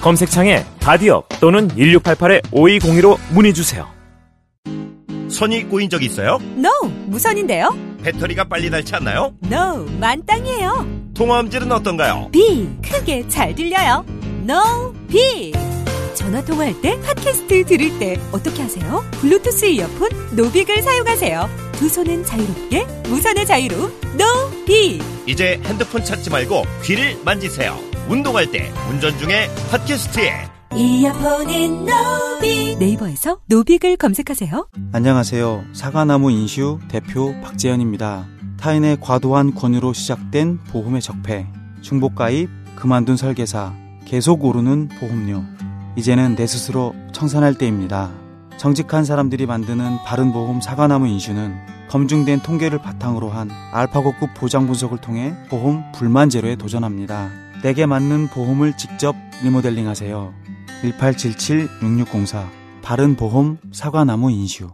검색창에 바디업 또는 1688-5202로 문의주세요 선이 꼬인 적 있어요? No, 무선인데요? 배터리가 빨리 닳지 않나요? No, 만땅이에요. 통화음질은 어떤가요? Big, 크게 잘 들려요. No, Big. 전화 통화할 때 팟캐스트 들을 때 어떻게 하세요? 블루투스 이어폰 노빅을 사용하세요. 두 손은 자유롭게 무선의 자유로 No, B. 이제 핸드폰 찾지 말고 귀를 만지세요. 운동할 때, 운전 중에 팟캐스트에 이어폰인 노빅. 네이버에서 노빅을 검색하세요. 안녕하세요. 사과나무 인슈 대표 박재현입니다. 타인의 과도한 권유로 시작된 보험의 적폐, 중복가입, 그만둔 설계사, 계속 오르는 보험료. 이제는 내 스스로 청산할 때입니다. 정직한 사람들이 만드는 바른보험 사과나무 인슈는 검증된 통계를 바탕으로 한 알파고급 보장 분석을 통해 보험 불만 제로에 도전합니다. 내게 맞는 보험을 직접 리모델링 하세요. 1877-6604 바른보험 사과나무 인슈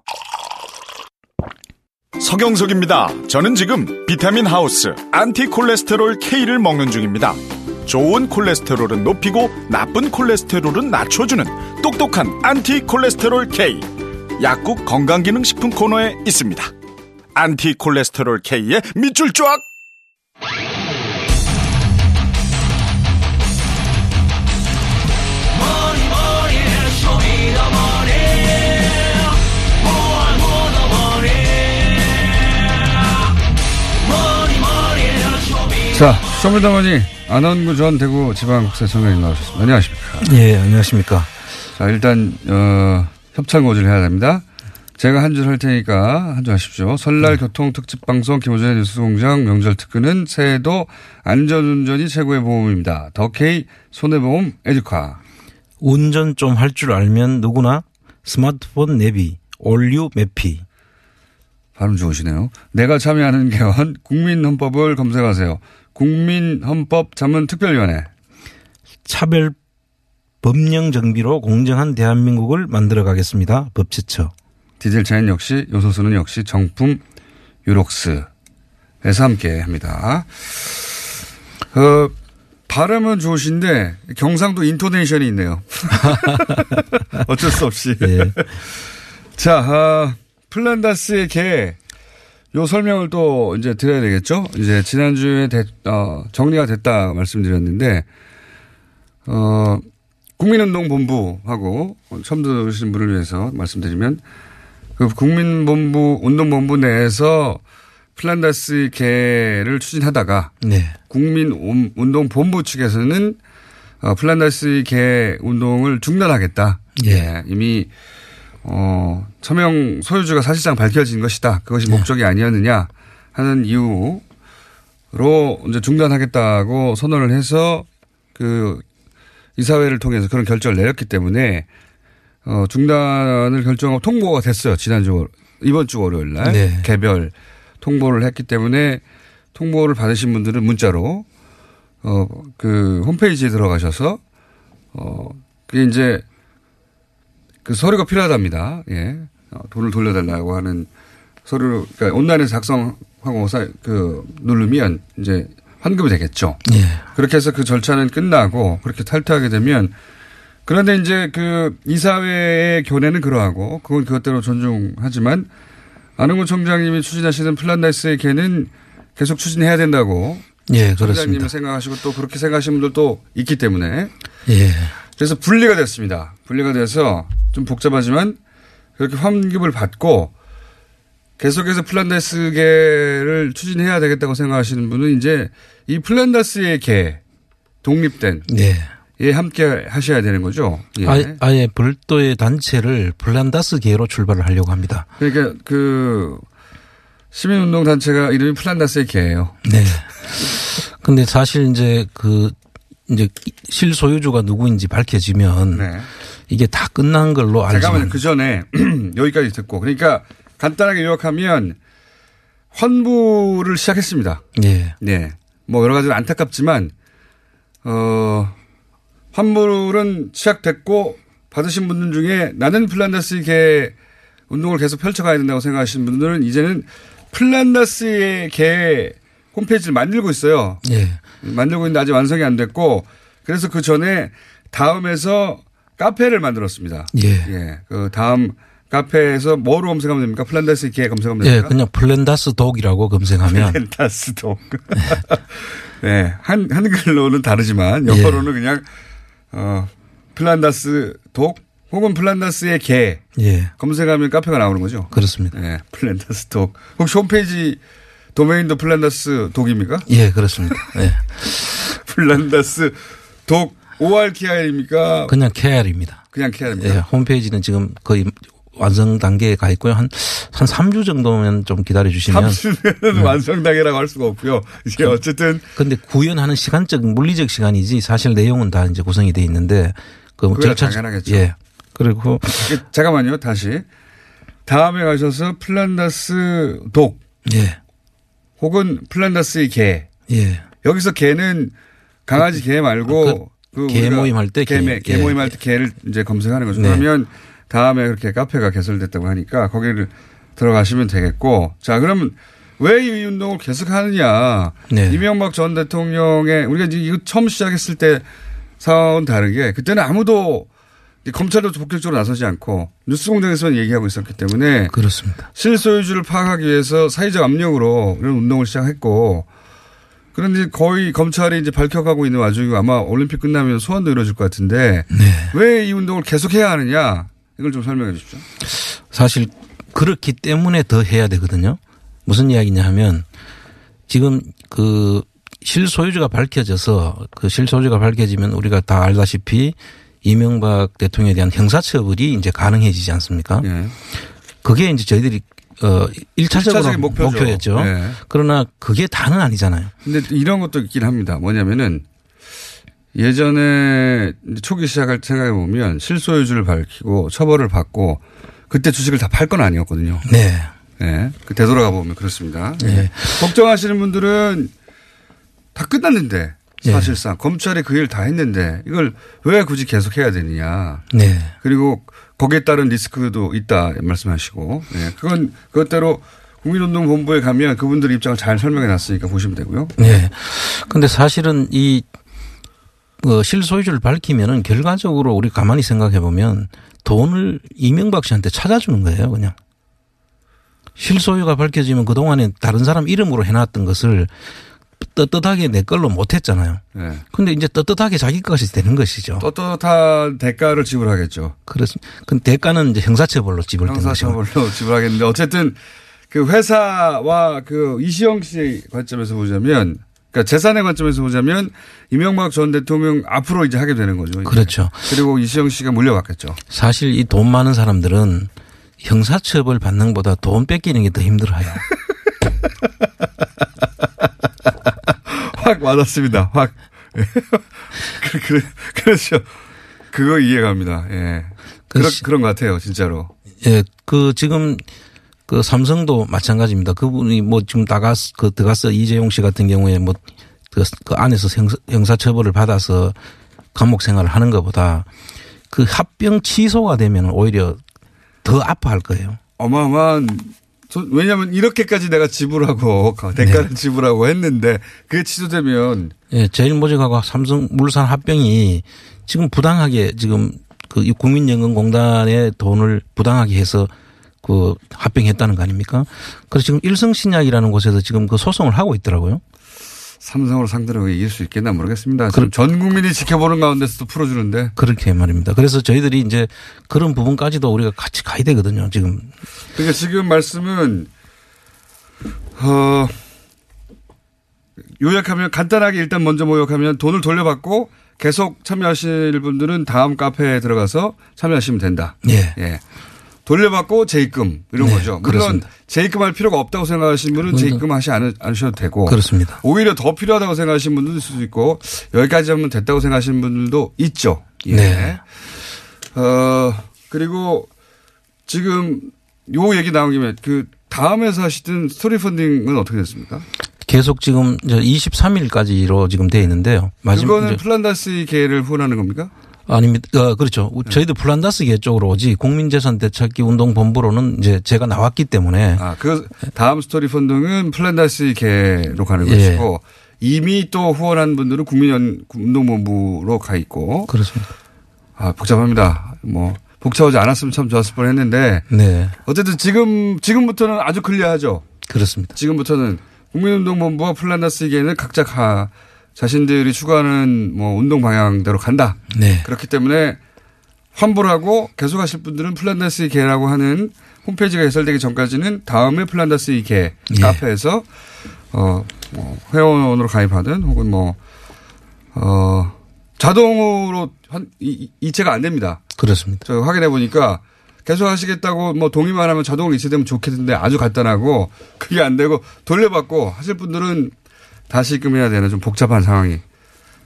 서경석입니다. 저는 지금 비타민 하우스 안티콜레스테롤 K를 먹는 중입니다. 좋은 콜레스테롤은 높이고 나쁜 콜레스테롤은 낮춰주는 똑똑한 안티콜레스테롤 K. 약국 건강기능식품 코너에 있습니다. 안티 콜레스테롤 K의 밑줄 쫙! 자, 쇼미더머니 안원구 전 대구 지방국세청장님 나오셨습니다. 안녕하십니까. 예, 안녕하십니까. 자, 일단, 어, 협찬 고지를 해야 됩니다. 제가 한 줄 할 테니까 한 줄 하십시오. 설날 네. 교통 특집 방송 김어준의 뉴스 공장 명절 특근은 새해도 안전운전이 최고의 보험입니다. 더케이 손해보험 에듀카. 운전 좀 할 줄 알면 누구나 스마트폰 내비, 올뉴 맵피. 발음 좋으시네요. 내가 참여하는 개헌 국민헌법을 검색하세요. 국민헌법 자문 특별위원회. 차별 법령 정비로 공정한 대한민국을 만들어 가겠습니다. 법제처. 디젤 차인 역시 요소수는 역시 정품 유록스에서 함께 합니다. 어, 발음은 좋으신데 경상도 인토네이션이 있네요. 어쩔 수 없이. 예. 자, 아, 플란다스의 개. 요 설명을 또 이제 드려야 되겠죠? 이제 지난주에 대- 어, 정리가 됐다 말씀드렸는데, 어, 국민운동본부하고 처음 들으신 분을 위해서 말씀드리면, 그 국민본부, 운동본부 내에서 플란다스 개를 추진하다가, 네. 국민 운동 본부 측에서는 어, 플란다스 개 운동을 중단하겠다. 예. 이미 어, 서명 소유주가 사실상 밝혀진 것이다. 그것이 목적이 아니었느냐 하는 이유로 이제 중단하겠다고 선언을 해서 그 이사회를 통해서 그런 결정을 내렸기 때문에 어, 중단을 결정하고 통보가 됐어요. 지난주 이번 주 월요일 날 네. 개별 통보를 했기 때문에 통보를 받으신 분들은 문자로 어, 그 홈페이지에 들어가셔서 어, 그게 이제 그 서류가 필요하답니다. 예. 어, 돈을 돌려달라고 하는 서류, 그러니까 온라인에서 작성하고 사, 그 누르면 이제 환급이 되겠죠. 예. 그렇게 해서 그 절차는 끝나고 그렇게 탈퇴하게 되면 그런데 이제 그 이사회의 교내는 그러하고 그건 그것대로 존중하지만 안흥훈 총장님이 추진하시는 플란다스의 개는 계속 추진해야 된다고 예, 그렇습니다. 생각하시고 또 그렇게 생각하시는 분들도 있기 때문에 예. 그래서 분리가 됐습니다. 분리가 돼서 좀 복잡하지만 그렇게 환급을 받고 계속해서 플란다스계를 추진해야 되겠다고 생각하시는 분은 이제 이 플란다스의 개 독립된 네. 예 함께 하셔야 되는 거죠. 예. 아예, 아예 별도의 단체를 플란다스 계로 출발을 하려고 합니다. 그러니까 그 시민운동 단체가 이름이 플란다스의 개예요. 네. 근데 사실 이제 그 이제 실소유주가 누구인지 밝혀지면 네. 이게 다 끝난 걸로 알지만 잠깐만요. 그 전에 여기까지 듣고 그러니까 간단하게 요약하면 환부를 시작했습니다. 예. 네. 뭐 여러 가지로 안타깝지만 어 환불은 시작됐고 받으신 분들 중에 나는 플란다스 개 운동을 계속 펼쳐가야 된다고 생각하시는 분들은 이제는 플란다스의 개 홈페이지를 만들고 있어요. 예. 만들고 있는데 아직 완성이 안 됐고 그래서 그 전에 다음에서 카페를 만들었습니다. 예. 예. 그 다음 카페에서 뭐로 검색하면 됩니까? 플란다스 개 검색하면 예, 됩니까? 그냥 플랜다스 dog이라고 검색하면 플란다스 dog. 네. 한, 한글로는 다르지만 영어로는 그냥 어, 플란다스 dog 혹은 플란다스의 개 예, 검색하면 카페가 나오는 거죠. 그렇습니다. 네. 플란다스 dog. 혹시 홈페이지 도메인도 플란다스 dog입니까? 예, 그렇습니다. 예. 플란다스 dog ORKR입니까? 그냥 KR입니다. 그냥 예, KR입니다. 홈페이지는 지금 거의 완성 단계에 가 있고요. 한, 한 3주 정도면 좀 기다려 주시면. 3주면 완성 단계라고 할 수가 없고요. 이제 어쨌든 근데 구현하는 시간적, 물리적 시간이지 사실 내용은 다 이제 구성이 돼 있는데 그 그거야 당연하겠죠. 예. 그리고 그, 잠깐만요. 다시 다음에 가셔서 플란다스 독 예. 혹은 플란다스의 개 예. 여기서 개는 강아지 개 말고 그개 우리가 모임 할 때 개. 개 예. 모임 할 때 개를 이제 검색하는 거죠. 네. 그러면 다음에 그렇게 카페가 개설됐다고 하니까 거기를 들어가시면 되겠고 자 그러면 왜 이 운동을 계속 하느냐 네. 이명박 전 대통령의 우리가 이제 이거 처음 시작했을 때 사원 다른 게 그때는 아무도 이 검찰도 본격적으로 나서지 않고 뉴스공장에서만 얘기하고 있었기 때문에 그렇습니다. 실소유주를 파악하기 위해서 사회적 압력으로 이런 운동을 시작했고 그런데 거의 검찰이 이제 밝혀가고 있는 와중에 아마 올림픽 끝나면 소환도 이루어질 것 같은데 네. 왜이 운동을 계속해야 하느냐 이걸 좀 설명해 주십시오. 사실 그렇기 때문에 더 해야 되거든요. 무슨 이야기냐 하면 지금 그 실소유주가 밝혀져서 그 실소유주가 밝혀지면 우리가 다 알다시피 이명박 대통령에 대한 형사처벌이 이제 가능해지지 않습니까? 예. 그게 이제 저희들이 어 1차적으로 일차적인 목표죠. 목표였죠. 네. 그러나 그게 다는 아니잖아요. 근데 이런 것도 있긴 합니다. 뭐냐면은 예전에 초기 시작할 생각해 보면 실소유주를 밝히고 처벌을 받고 그때 주식을 다 팔 건 아니었거든요. 네. 예. 그 되돌아가 보면 그렇습니다. 네. 걱정하시는 분들은 다 끝났는데 예. 사실상 검찰이 그 일 다 했는데 이걸 왜 굳이 계속 해야 되느냐. 네. 그리고 거기에 따른 리스크도 있다 말씀하시고 예. 그건 그것대로 국민운동본부에 가면 그분들 입장을 잘 설명해 놨으니까 보시면 되고요. 네. 근데 사실은 이 어, 실소유주를 밝히면은 결과적으로 우리 가만히 생각해 보면 돈을 이명박 씨한테 찾아주는 거예요, 그냥. 실소유가 밝혀지면 그동안에 다른 사람 이름으로 해놨던 것을 떳떳하게 내 걸로 못 했잖아요. 예. 근데 이제 떳떳하게 자기 것이 되는 것이죠. 떳떳한 대가를 지불하겠죠. 그렇습니다. 그 대가는 이제 형사처벌로 지불되는 것이고. 형사처벌로 지불하겠는데 어쨌든 그 회사와 그 이시영 씨의 관점에서 보자면 그러니까 재산의 관점에서 보자면 이명박 전 대통령 앞으로 이제 하게 되는 거죠. 이제. 그렇죠. 그리고 이시영 씨가 물려받겠죠. 사실 이 돈 많은 사람들은 형사처벌 받는 것보다 돈 뺏기는 게 더 힘들어요. 확 와닿습니다. 확. 그, 그, 그렇죠. 그거 이해갑니다. 예. 그런, 그렇지. 그런 것 같아요. 진짜로. 예, 그 지금 그 삼성도 마찬가지입니다. 그분이 뭐 지금 나가서 그 들어가서 이재용 씨 같은 경우에 뭐 그 안에서 형사, 형사처벌을 받아서 감옥 생활을 하는 것보다 그 합병 취소가 되면 오히려 더 아파할 거예요. 어마어마한 소- 왜냐하면 이렇게까지 내가 지불하고 대가를 지불하고 했는데 그게 취소되면 예, 제일모직하고 삼성 물산 합병이 지금 부당하게 지금 그 국민연금공단의 돈을 부당하게 해서 그 합병했다는 거 아닙니까? 그래서 지금 일성신약이라는 곳에서 지금 그 소송을 하고 있더라고요. 삼성으로 상대로 이길 수 있겠나 모르겠습니다. 지금 전 국민이 지켜보는 가운데서도 풀어주는데 그렇게 말입니다. 그래서 저희들이 이제 그런 부분까지도 우리가 같이 가야 되거든요. 지금 그러니까 지금 말씀은 어 요약하면 간단하게 일단 먼저 모욕하면 돈을 돌려받고 계속 참여하실 분들은 다음 카페에 들어가서 참여하시면 된다. 예. 예. 돌려받고 재입금 이런 네, 거죠. 물론 그렇습니다. 재입금할 필요가 없다고 생각하시는 분은 그건 재입금 하지 않으, 않으셔도 되고 그렇습니다. 오히려 더 필요하다고 생각하시는 분들도 있을 수도 있고 여기까지 하면 됐다고 생각하시는 분들도 있죠. 예. 네. 어 그리고 지금 요 얘기 나온 김에 그 다음에서 하시던 스토리 펀딩은 어떻게 됐습니까? 계속 지금 23일까지로 지금 돼 있는데요. 마지막 그거는 플란다스의 계를 후원하는 겁니까? 아닙니다. 어, 그렇죠. 네. 저희도 플란다스의 계 쪽으로 오지 국민재산 되찾기 운동 본부로는 이제 제가 나왔기 때문에 아, 그 다음 스토리 펀딩은 플란다스의 계로 가는 예. 것이고 이미 또 후원한 분들은 국민운동본부로 가 있고 그렇습니다. 아, 복잡합니다. 뭐 복잡하지 않았으면 참 좋았을 뻔 했는데 네, 어쨌든 지금 지금부터는 아주 clear하죠. 그렇습니다. 지금부터는 국민운동본부와 플란다스의 계는 각자 가 자신들이 추구하는 뭐 운동 방향대로 간다. 네, 그렇기 때문에 환불하고 계속 하실 분들은 플란다스의 계라고 하는 홈페이지가 개설되기 전까지는 다음에 플란다스의 계 예. 카페에서 어, 뭐 회원으로 가입하든 혹은 뭐, 어, 자동으로 한, 이, 이체가 안 됩니다. 그렇습니다. 저 확인해 보니까 계속 하시겠다고 뭐 동의만 하면 자동으로 이체되면 좋겠는데 아주 간단하고 그게 안 되고 돌려받고 하실 분들은 다시 입금해야 되는 좀 복잡한 상황이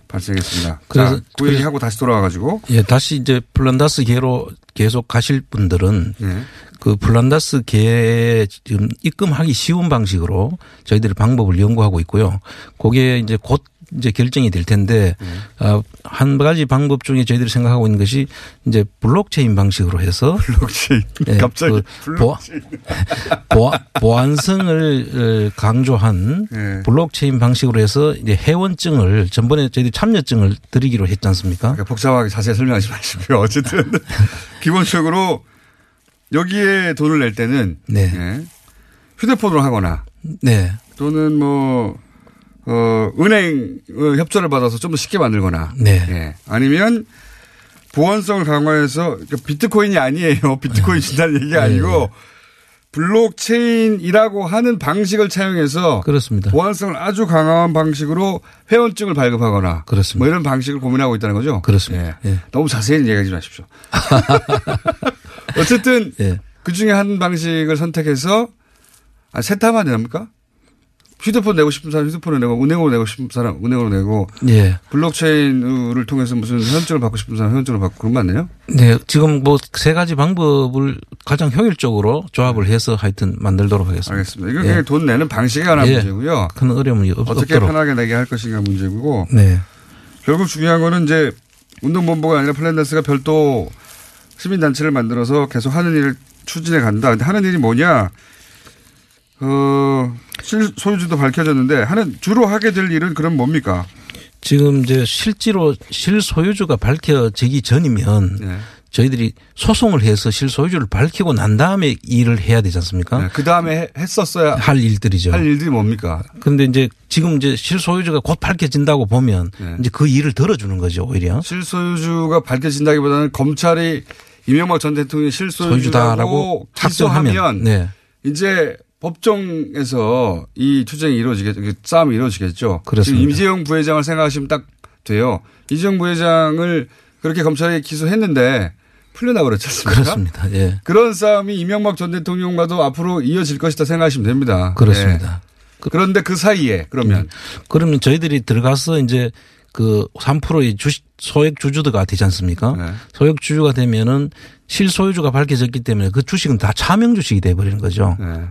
발생했습니다. 그래서- 자, 그 얘기하고 다시 돌아와가지고 예, 다시 이제 플란다스 계로 계속 가실 분들은 예. 그 플란다스계 지금 입금하기 쉬운 방식으로 저희들이 방법을 연구하고 있고요. 그게 이제 곧 이제 결정이 될 텐데 어, 한 가지 방법 중에 저희들이 생각하고 있는 것이 이제 블록체인 방식으로 해서 블록체인 예, 갑자기 그 보안, 보안, 보안성을 어, 강조한 예. 블록체인 방식으로 해서 이제 회원증을 전번에 저희들이 참여증을 드리기로 했지 않습니까? 그러니까 복잡하게 자세히 설명하지 마시고요. 어쨌든 기본적으로 여기에 돈을 낼 때는 네. 예. 휴대폰으로 하거나 네. 또는 뭐 어, 은행 어, 협조를 받아서 좀 더 쉽게 만들거나 네. 예. 아니면 보안성을 강화해서 그러니까 비트코인이 아니에요. 비트코인 준다는 얘기가 네. 아니고 블록체인이라고 하는 방식을 차용해서 그렇습니다. 보안성을 아주 강화한 방식으로 회원증을 발급하거나 그렇습니다. 뭐 이런 방식을 고민하고 있다는 거죠. 그렇습니다. 예. 예. 너무 자세히는 얘기하지 마십시오. 어쨌든 예. 그 중에 한 방식을 선택해서 아, 세타만 됩니까? 휴대폰 내고 싶은 사람 휴대폰을 내고 은행으로 내고 싶은 사람 은행으로 내고 예. 블록체인을 통해서 무슨 회원증을 받고 싶은 사람 회원증을 받고 그런 거 아니에요? 네. 지금 뭐 세 가지 방법을 가장 효율적으로 조합을 해서 하여튼 만들도록 하겠습니다. 알겠습니다. 이거 예. 그냥 돈 내는 방식에 관한 예. 문제고요. 큰 어려움이 없, 어떻게 없도록. 편하게 내게 할 것인가 문제고 네. 결국 중요한 거는 이제 운동본부가 아니라 플랜다스가 별도 시민단체를 만들어서 계속 하는 일을 추진해 간다. 근데 하는 일이 뭐냐? 어, 실 소유주도 밝혀졌는데 하는 주로 하게 될 일은 그럼 뭡니까? 지금 이제 실제로 실소유주가 밝혀지기 전이면 네. 저희들이 소송을 해서 실소유주를 밝히고 난 다음에 일을 해야 되지 않습니까? 그 다음에 했었어야 할 일들이죠. 할 일들이 뭡니까? 그런데 이제 지금 이제 실소유주가 곧 밝혀진다고 보면 네. 이제 그 일을 들어주는 거죠, 오히려. 실소유주가 밝혀진다기보다는 검찰이 이명박 전 대통령이 실소유주라고 소유주다라고 기소하면 네. 이제 법정에서 이 투쟁이 이루어지겠죠. 이 싸움이 이루어지겠죠. 그렇습니다. 지금 이재용 부회장을 생각하시면 딱 돼요. 이재용 부회장을 그렇게 검찰이 기소했는데 풀려나 그렇지 않습니까? 그렇습니다. 예. 그런 싸움이 이명박 전 대통령과도 앞으로 이어질 것이다 생각하시면 됩니다. 그렇습니다. 네. 그런데 그 사이에 그러면 그러면 저희들이 들어가서 이제 그 3%의 주식 소액 주주가 되지 않습니까? 네. 소액 주주가 되면은 실소유주가 밝혀졌기 때문에 그 주식은 다 차명 주식이 돼 버리는 거죠. 네.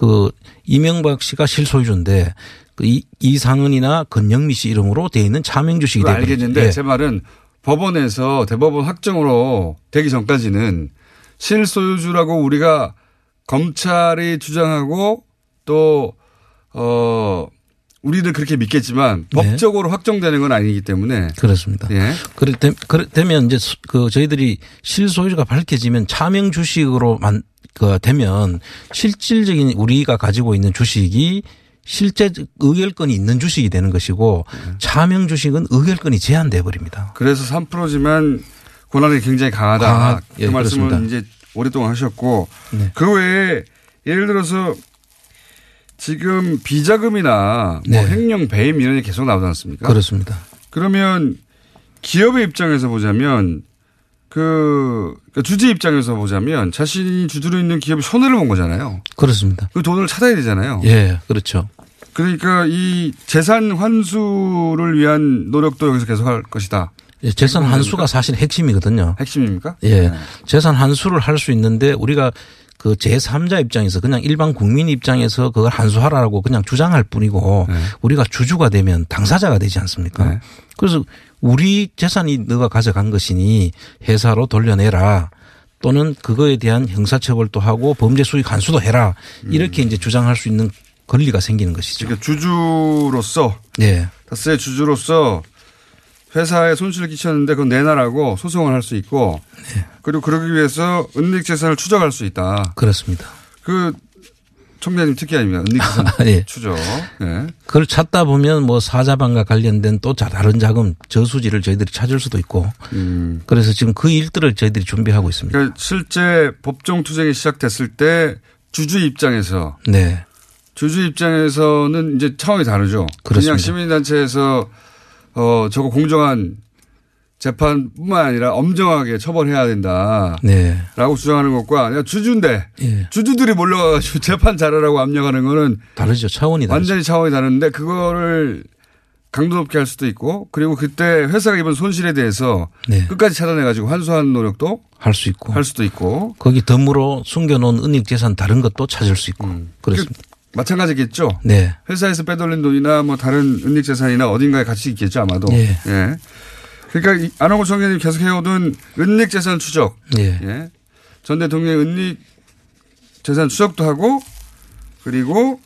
그 이명박 씨가 실소유주인데 그 이, 이상은이나 건영미 씨 이름으로 돼 있는 차명 주식이 그거 돼 버리죠. 알겠는데 예. 제 말은 법원에서 대법원 확정으로 되기 전까지는 실소유주라고 우리가 검찰이 주장하고 또, 어, 우리는 그렇게 믿겠지만 네. 법적으로 확정되는 건 아니기 때문에 그렇습니다. 예. 그럴 때면 이제 수- 그 저희들이 실소유주가 밝혀지면 차명 주식으로 만 그 되면 실질적인 우리가 가지고 있는 주식이 실제 의결권이 있는 주식이 되는 것이고 네. 차명 주식은 의결권이 제한돼 버립니다. 그래서 3%지만 권한이 굉장히 강하다. 강하- 그 예, 말씀은 그렇습니다. 이제 오랫동안 하셨고 네. 그 외에 예를 들어서 지금 비자금이나 뭐 네. 횡령 배임 이런 게 계속 나오지 않습니까? 그렇습니다. 그러면 기업의 입장에서 보자면 그 그러니까 주주 입장에서 보자면 자신이 주주로 있는 기업이 손해를 본 거잖아요. 그렇습니다. 그 돈을 찾아야 되잖아요. 예, 그렇죠. 그러니까 이 재산 환수를 위한 노력도 여기서 계속할 것이다. 예, 재산 환수가 사실 핵심이거든요. 핵심입니까? 예. 네. 재산 환수를 할 수 있는데 우리가 그 제3자 입장에서 그냥 일반 국민 입장에서 그걸 환수하라고 그냥 주장할 뿐이고 네. 우리가 주주가 되면 당사자가 되지 않습니까? 네. 그래서 우리 재산이 너가 가져간 것이니 회사로 돌려내라 또는 그거에 대한 형사처벌도 하고 범죄 수익 환수도 해라 음. 이렇게 이제 주장할 수 있는 권리가 생기는 것이죠. 그러니까 주주로서 예. 다스의 주주로서 회사에 손실을 끼쳤는데 그건 내놔라고 소송을 할 수 있고 그리고 그러기 위해서 은닉 재산을 추적할 수 있다. 그렇습니다. 그 총장님 특기 아닙니까? 은닉 재산 예. 추적. 예. 그걸 찾다 보면 뭐 사자반과 관련된 또 다른 자금 저수지를 저희들이 찾을 수도 있고 음. 그래서 지금 그 일들을 저희들이 준비하고 있습니다. 그러니까 실제 법정 투쟁이 시작됐을 때 주주 입장에서 네. 주주 입장에서는 이제 차원이 다르죠. 그냥 그렇습니다. 시민단체에서 어 저거 공정한 재판뿐만 아니라 엄정하게 처벌해야 된다. 네. 라고 주장하는 것과 야 주주인데 예. 주주들이 몰려가지고 재판 잘하라고 압력하는 거는 다르죠. 차원이 다르죠. 완전히 차원이 다른데 그거를 강도 높게 할 수도 있고 그리고 그때 회사가 입은 손실에 대해서 네. 끝까지 찾아내가지고 환수하는 노력도 할 수 있고 할 수도 있고 거기 덤으로 숨겨놓은 은닉 재산 다른 것도 찾을 수 있고 그렇습니다. 그 마찬가지겠죠. 네. 회사에서 빼돌린 돈이나 뭐 다른 은닉 재산이나 어딘가에 같이 있겠죠 아마도. 예. 예. 그러니까 이 안홍구 총장님 계속 해오던 은닉 재산 추적. 예. 예. 전 대통령의 은닉 재산 추적도 하고 그리고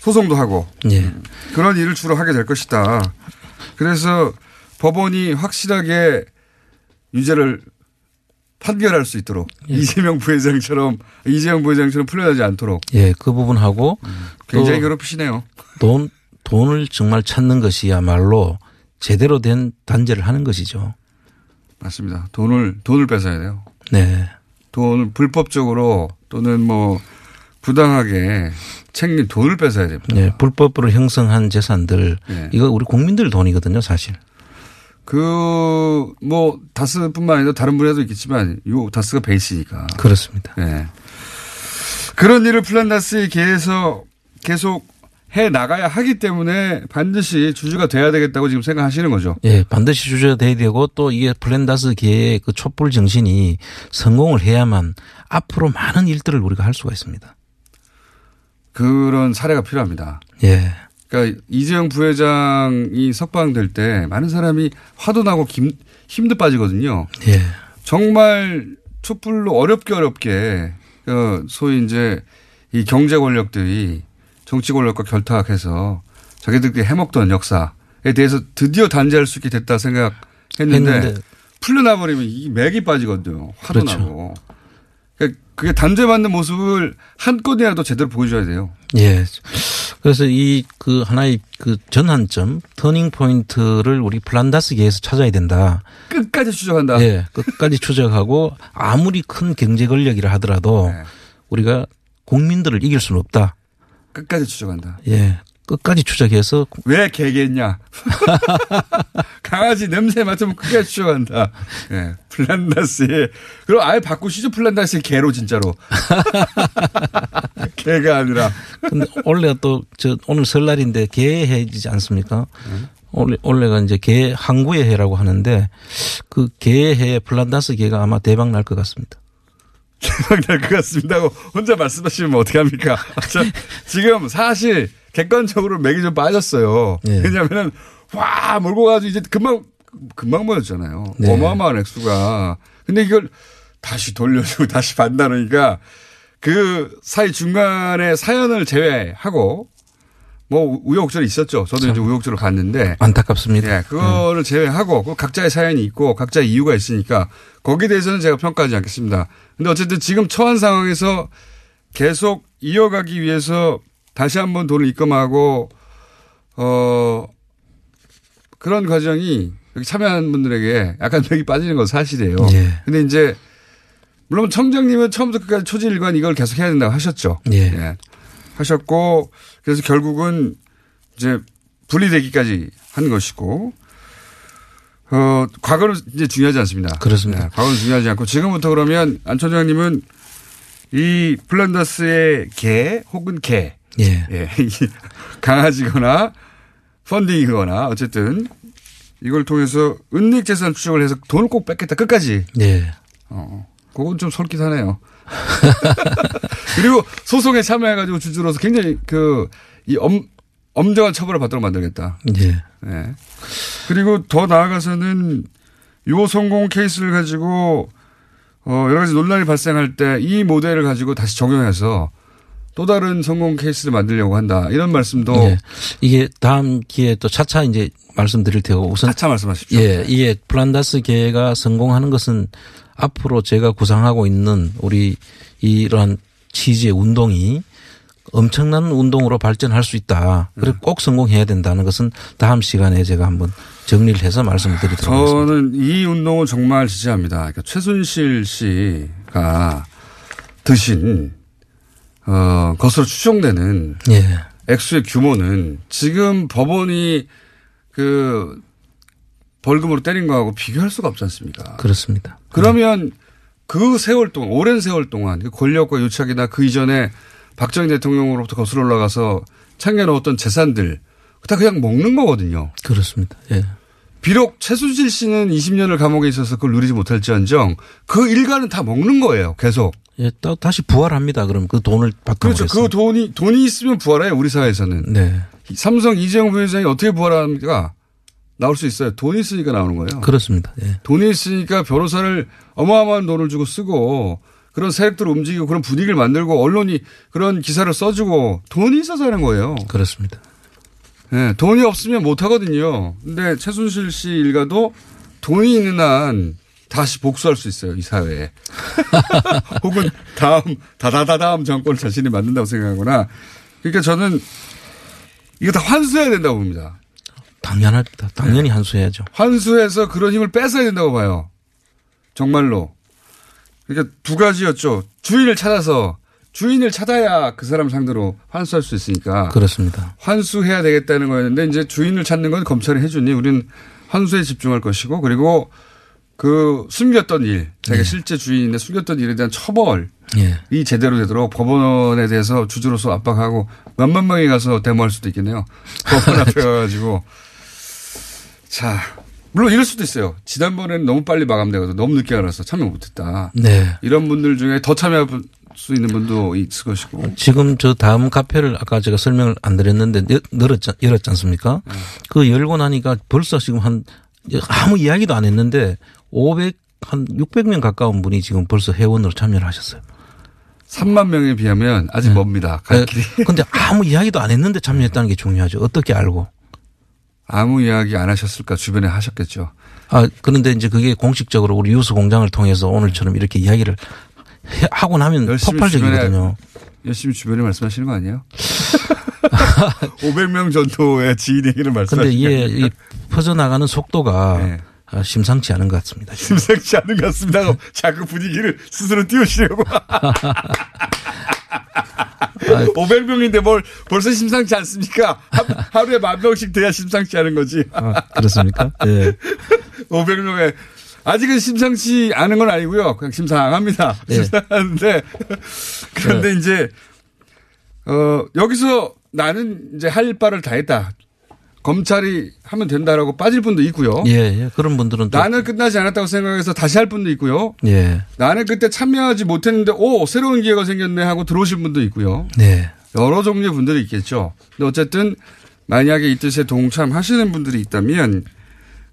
소송도 하고 예. 그런 일을 주로 하게 될 것이다. 그래서 법원이 확실하게 유죄를 판결할 수 있도록 이재명 부회장처럼 이재명 부회장처럼 풀려나지 않도록 예. 그 부분하고 굉장히 또 괴롭히시네요. 돈 돈을 정말 찾는 것이야말로 제대로 된 단죄를 하는 것이죠. 맞습니다. 돈을 돈을 뺏어야 돼요. 네. 돈을 불법적으로 또는 뭐 부당하게 챙긴 돈을 뺏어야 됩니다. 네. 불법으로 형성한 재산들 네. 이거 우리 국민들 돈이거든요, 사실. 그 뭐 다스 뿐만 아니라 다른 분야도 있겠지만 요 다스가 베이스니까. 그렇습니다. 네. 그런 일을 플란다스에 계속 계속 해 나가야 하기 때문에 반드시 주주가 돼야 되겠다고 지금 생각하시는 거죠. 예, 반드시 주저야 돼야 되고 또 이게 플랜다스 계의 그 촛불 정신이 성공을 해야만 앞으로 많은 일들을 우리가 할 수가 있습니다. 그런 사례가 필요합니다. 예. 그러니까 이재용 부회장이 석방될 때 많은 사람이 화도 나고 김- 힘도 빠지거든요. 예. 정말 촛불로 어렵게 어렵게 그 소위 이제 이 경제 권력들이 정치 권력과 결탁해서 자기들끼리 해먹던 역사에 대해서 드디어 단죄할 수 있게 됐다 생각했는데 했는데 풀려나 버리면 이 맥이 빠지거든요. 화도 그렇죠. 나고. 그게 단죄받는 모습을 한 건이라도 제대로 보여줘야 돼요. 예. 그래서 이 그 하나의 그 전환점, 터닝 포인트를 우리 플란다스계에서 찾아야 된다. 끝까지 추적한다. 예. 끝까지 추적하고 아무리 큰 경제 권력이라 하더라도 네. 우리가 국민들을 이길 수는 없다. 끝까지 추적한다. 예. 끝까지 추적해서 왜 개겠냐? 강아지 냄새 맡으면 크게 추적한다. 예. 플란다스의, 그럼 아예 바꾸시죠. 플란다스의 개로 진짜로. 개가 아니라. 근데 원래가 또저 오늘 설날인데 개해지지 않습니까? 원래 원래가 이제 개 항구의 해라고 하는데 그 개해 플란다스 개가 아마 대박 날 것 같습니다. 대박 날 것 같습니다. 하고 혼자 말씀하시면 어떡합니까? 저 지금 사실 객관적으로 맥이 좀 빠졌어요. 예. 왜냐하면 와 몰고 가지고 이제 금방 금방 모였잖아요. 네. 어마어마한 액수가. 근데 이걸 다시 돌려주고 다시 반다르니까 그 사이 중간에 사연을 제외하고 뭐 우여곡절이 있었죠. 저도 이제 우여곡절을 봤는데 안타깝습니다. 예, 그거를 제외하고 그 각자의 사연이 있고 각자의 이유가 있으니까 거기에 대해서는 제가 평가하지 않겠습니다. 근데 어쨌든 지금 처한 상황에서 계속 이어가기 위해서 다시 한번 돈을 입금하고 어 그런 과정이 여기 참여한 분들에게 약간 맥이 빠지는 건 사실이에요. 예. 근데 이제 물론 청장님은 처음부터 끝까지 초지일관 이걸 계속 해야 된다고 하셨죠. 예. 하셨고 그래서 결국은 이제 분리되기까지 한 것이고 어, 과거는 이제 중요하지 않습니다. 그렇습니다. 네, 과거는 중요하지 않고 지금부터 그러면 안 총장님은 이 플란다스의 개 혹은 개. 예. 예. 이 강아지거나 펀딩이거나 어쨌든 이걸 통해서 은닉 재산 추적을 해서 돈을 꼭 뺏겠다 끝까지. 예. 어, 그건 좀 솔깃하네요. 그리고 소송에 참여해가지고 주주로서 굉장히 그, 이 엄, 엄정한 처벌을 받도록 만들겠다. 예. 네. 그리고 더 나아가서는 요 성공 케이스를 가지고 어, 여러 가지 논란이 발생할 때 이 모델을 가지고 다시 적용해서 또 다른 성공 케이스를 만들려고 한다. 이런 말씀도 예. 이게 다음 기회에 또 차차 이제 말씀드릴 테고 우선 차차 말씀하십시오. 예, 이게 플란다스 계가 성공하는 것은 앞으로 제가 구상하고 있는 우리 이러한 취지의 운동이 엄청난 운동으로 발전할 수 있다. 그리고 음. 꼭 성공해야 된다는 것은 다음 시간에 제가 한번 정리를 해서 말씀을 드리도록 하겠습니다. 저는 이 운동을 정말 지지합니다. 그러니까 최순실 씨가 드신 어, 것으로 추정되는 예. 액수의 규모는 지금 법원이 그 벌금으로 때린 거하고 비교할 수가 없지 않습니까? 그렇습니다. 그러면 그 세월 동안, 오랜 세월 동안 그 권력과 유착이나 그 이전에 박정희 대통령으로부터 거슬러 올라가서 챙겨놓았던 재산들 다 그냥 먹는 거거든요. 그렇습니다. 예. 비록 최순실 씨는 20년을 감옥에 있어서 그걸 누리지 못할지언정 그 일가는 다 먹는 거예요. 계속. 예, 또 다시 부활합니다. 그럼 그 돈을 바꿔 그렇죠. 그 돈이, 돈이 있으면 부활해요. 우리 사회에서는. 네. 삼성 이재용 부회장이 어떻게 부활합니까? 나올 수 있어요. 돈이 있으니까 나오는 거예요. 그렇습니다. 예. 돈이 있으니까 변호사를 어마어마한 돈을 주고 쓰고 그런 세력들을 움직이고 그런 분위기를 만들고 언론이 그런 기사를 써주고 돈이 있어서 하는 거예요. 그렇습니다. 예, 돈이 없으면 못 하거든요. 근데 최순실 씨 일가도 돈이 있는 한 다시 복수할 수 있어요. 이 사회에. 혹은 다음, 다다다 다음 정권을 자신이 만든다고 생각하거나. 그러니까 저는 이거 다 환수해야 된다고 봅니다. 당연합니다. 당연히 한수해야죠. 환수해서 그런 힘을 뺏어야 된다고 봐요. 정말로. 그러니까 두 가지였죠. 주인을 찾아서 주인을 찾아야 그 사람 상대로 환수할 수 있으니까. 그렇습니다. 환수해야 되겠다는 거였는데 이제 주인을 찾는 건 검찰이 해주니 우리는 환수에 집중할 것이고 그리고 그 숨겼던 일, 자기가 실제 주인인데 숨겼던 일에 대한 처벌이 예. 제대로 되도록 법원에 대해서 주주로서 압박하고 몇만 명이 가서 데모할 수도 있겠네요. 법원 앞에 가가지고 자 물론 이럴 수도 있어요. 지난번에는 너무 빨리 마감되거든 너무 늦게 알아서 참여 못했다. 네. 이런 분들 중에 더 참여할 수 있는 분도 있을 것이고. 지금 저 다음 카페를 아까 제가 설명을 안 드렸는데 여- 열었지, 열었지 않습니까? 그 열고 나니까 벌써 지금 한 아무 이야기도 안 했는데 500, 한 600명 가까운 분이 지금 벌써 회원으로 참여를 하셨어요. 3만 명에 비하면 아직 멉니다. 갈 길이. 근데 아무 이야기도 안 했는데 참여했다는 게 중요하죠. 어떻게 알고. 아무 이야기 안 하셨을까 주변에 하셨겠죠. 아, 그런데 이제 그게 공식적으로 우리 유수 공장을 통해서 오늘처럼 이렇게 이야기를 해- 하고 나면 폭발적이거든요. 열심히 주변에 말씀하시는 거 아니에요? 500명 정도의 지인 얘기를 근데 말씀하시는 이게 거 아니에요? 이 퍼져나가는 속도가 네. 아, 심상치 않은 것 같습니다. 심상치 않은 것 같습니다. 자꾸 분위기를 스스로 띄우시려고. 500명인데 뭘 벌써 심상치 않습니까? 하, 하루에 만 명씩 돼야 심상치 않은 거지. 아, 그렇습니까? 예. 500명에 아직은 심상치 않은 건 아니고요. 그냥 심상합니다. 네. 심상한데 그런데 이제 어 여기서 나는 이제 할 바를 다 했다. 검찰이 하면 된다라고 빠질 분도 있고요. 예, 예. 그런 분들은 또. 나는 끝나지 않았다고 생각해서 다시 할 분도 있고요. 예. 나는 그때 참여하지 못했는데 오 새로운 기회가 생겼네 하고 들어오신 분도 있고요. 네. 여러 종류의 분들이 있겠죠. 근데 어쨌든 만약에 이 뜻에 동참하시는 분들이 있다면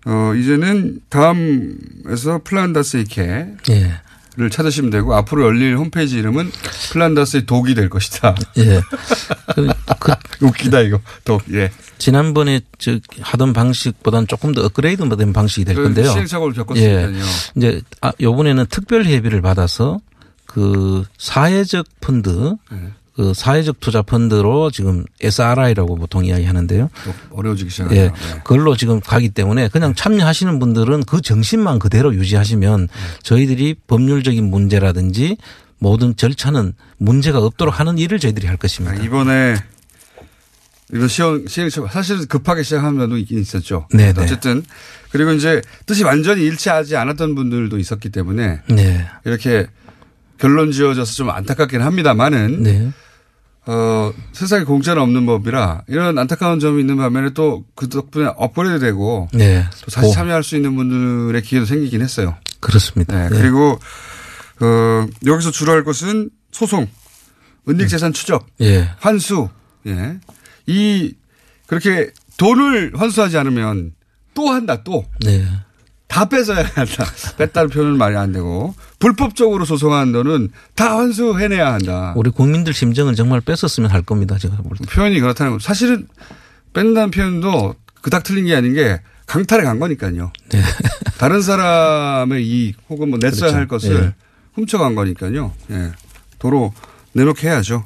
어 이제는 다음에서 플란다스의 개를 예. 찾으시면 되고 앞으로 열릴 홈페이지 이름은 플란다스의 독이 될 것이다. 예. 그, 그 웃기다 이거 독. 예. 지난번에 저 하던 방식보다는 조금 더 업그레이드 된 방식이 될그 건데요. 시행착오를 겪었으니까요. 예. 이제 아, 요번에는 특별 회비를 받아서 그 사회적 펀드 네. 그 사회적 투자 펀드로 지금 SRI라고 보통 이야기 하는데요. 또 어려워지기 시작하네요. 예. 네. 그걸로 지금 가기 때문에 그냥 참여하시는 분들은 그 정신만 그대로 유지하시면 저희들이 법률적인 문제라든지 모든 절차는 문제가 없도록 하는 일을 저희들이 할 아, 것입니다. 이번에 이런 시행, 시행, 사실 급하게 시작한 면도 있긴 있었죠. 네, 네. 어쨌든. 그리고 이제 뜻이 완전히 일치하지 않았던 분들도 있었기 때문에 네. 이렇게 결론 지어져서 좀 안타깝긴 합니다만은 네. 어, 세상에 공짜는 없는 법이라 이런 안타까운 점이 있는 반면에 또 그 덕분에 업그레이드 되고 네. 또 다시 오, 참여할 수 있는 분들의 기회도 생기긴 했어요. 그렇습니다. 네. 네. 그리고 어, 여기서 주로 할 것은 소송, 은닉 재산 추적, 예. 환수. 예. 이 그렇게 돈을 환수하지 않으면 또 한다 또. 네. 다 뺏어야 한다. 뺐다는 표현은 말이 안 되고 불법적으로 소송한 돈은 다 환수해내야 한다. 우리 국민들 심정을 정말 뺐었으면 할 겁니다. 제가 볼 때. 표현이 그렇다는 거. 사실은 뺀다는 표현도 그닥 틀린 게 아닌 게 강탈에 간 거니까요. 네. 다른 사람의 이익 혹은 뭐 냈어야 그렇죠. 할 것을 예. 훔쳐간 거니까요. 예. 도로 내놓게 해야죠.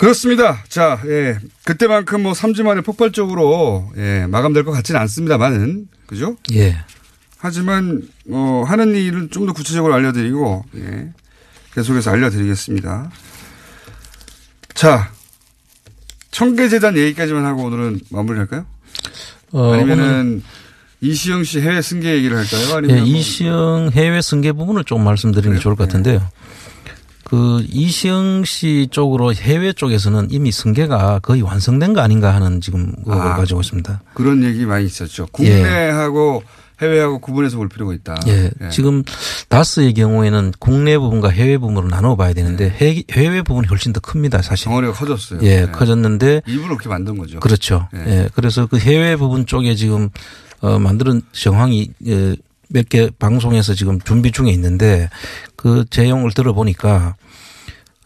그렇습니다. 자, 예. 그때만큼 뭐 3주 만에 폭발적으로 예, 마감될 것 같지는 않습니다만은 그죠? 예. 하지만 어, 하는 일을 좀더 구체적으로 알려드리고 예, 계속해서 알려드리겠습니다. 자, 청계재단 얘기까지만 하고 오늘은 마무리할까요? 어, 아니면은 이시영 씨 해외 승계 얘기를 할까요? 예, 아니면 뭐 이시영 해외 승계 부분을 좀 말씀드리는 게 좋을 것 같은데요. 그 이시영 씨 쪽으로 해외 쪽에서는 이미 승계가 거의 완성된 거 아닌가 하는 지금 의혹을 아. 가지고 있습니다. 그런 얘기 많이 있었죠. 국내하고 해외하고 구분해서 볼 필요가 있다. 예, 지금 다스의 경우에는 국내 부분과 해외 부분으로 나눠 봐야 되는데 해- 해외 부분이 훨씬 더 큽니다, 사실. 덩어리가 커졌어요. 예, 네. 커졌는데 일부러 그렇게 만든 거죠. 그렇죠. 예. 예. 그래서 그 해외 부분 쪽에 지금 어 만드는 정황이 예, 몇 개 방송에서 지금 준비 중에 있는데 그 제용을 들어보니까